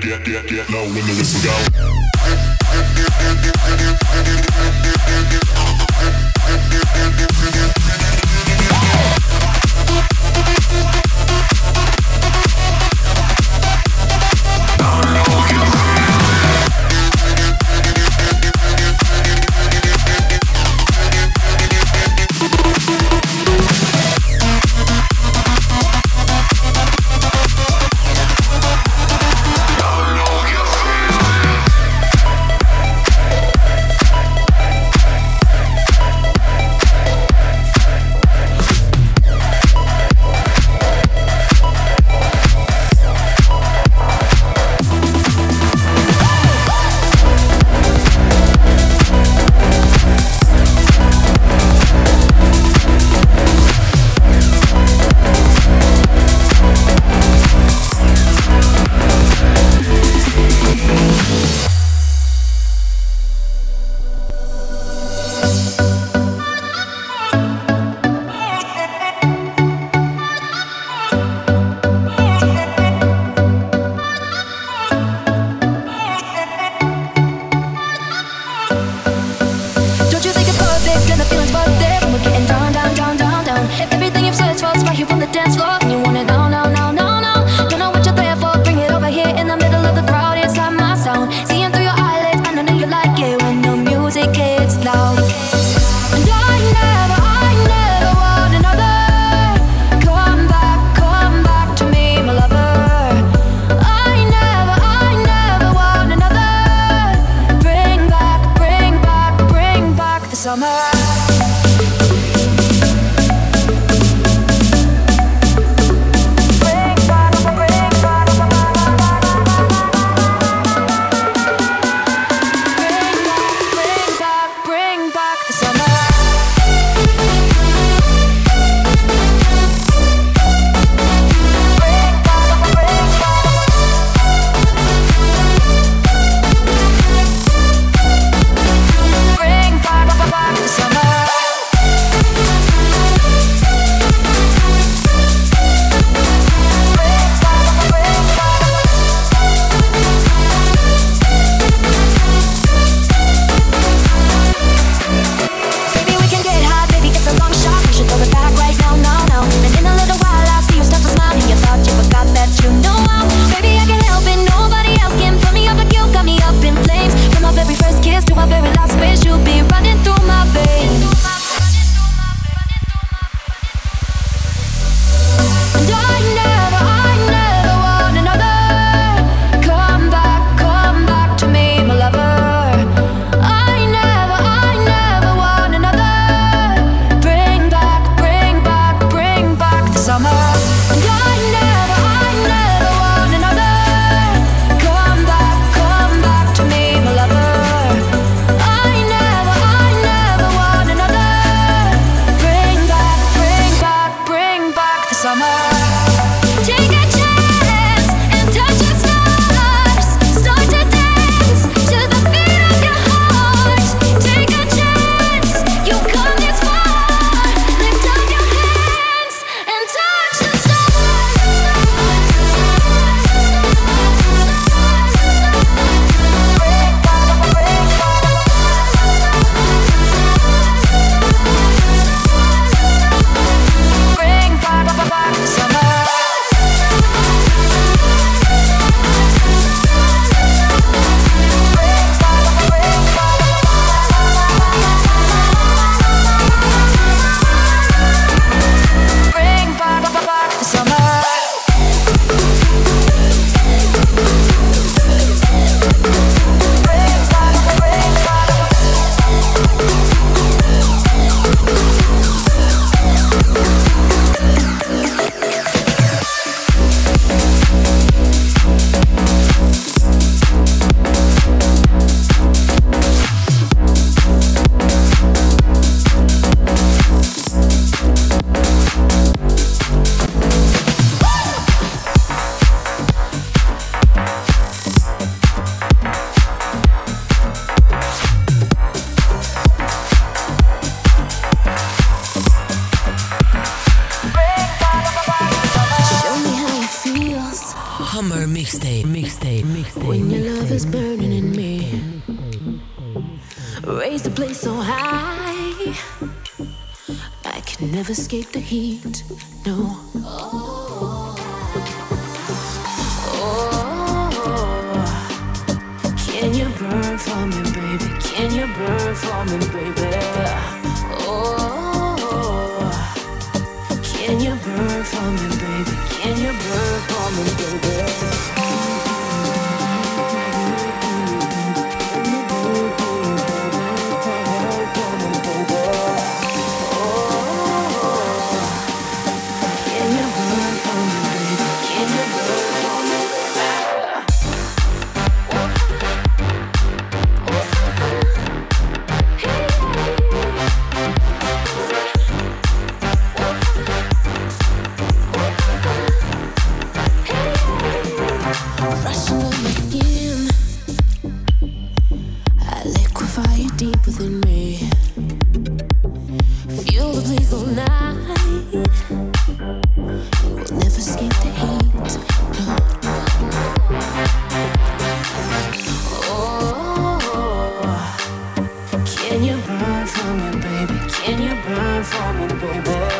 get, get, get low when the whistle go. Oh! I can never escape the heat, no. Oh, can you burn for me, baby? Can you burn for me, baby? Can you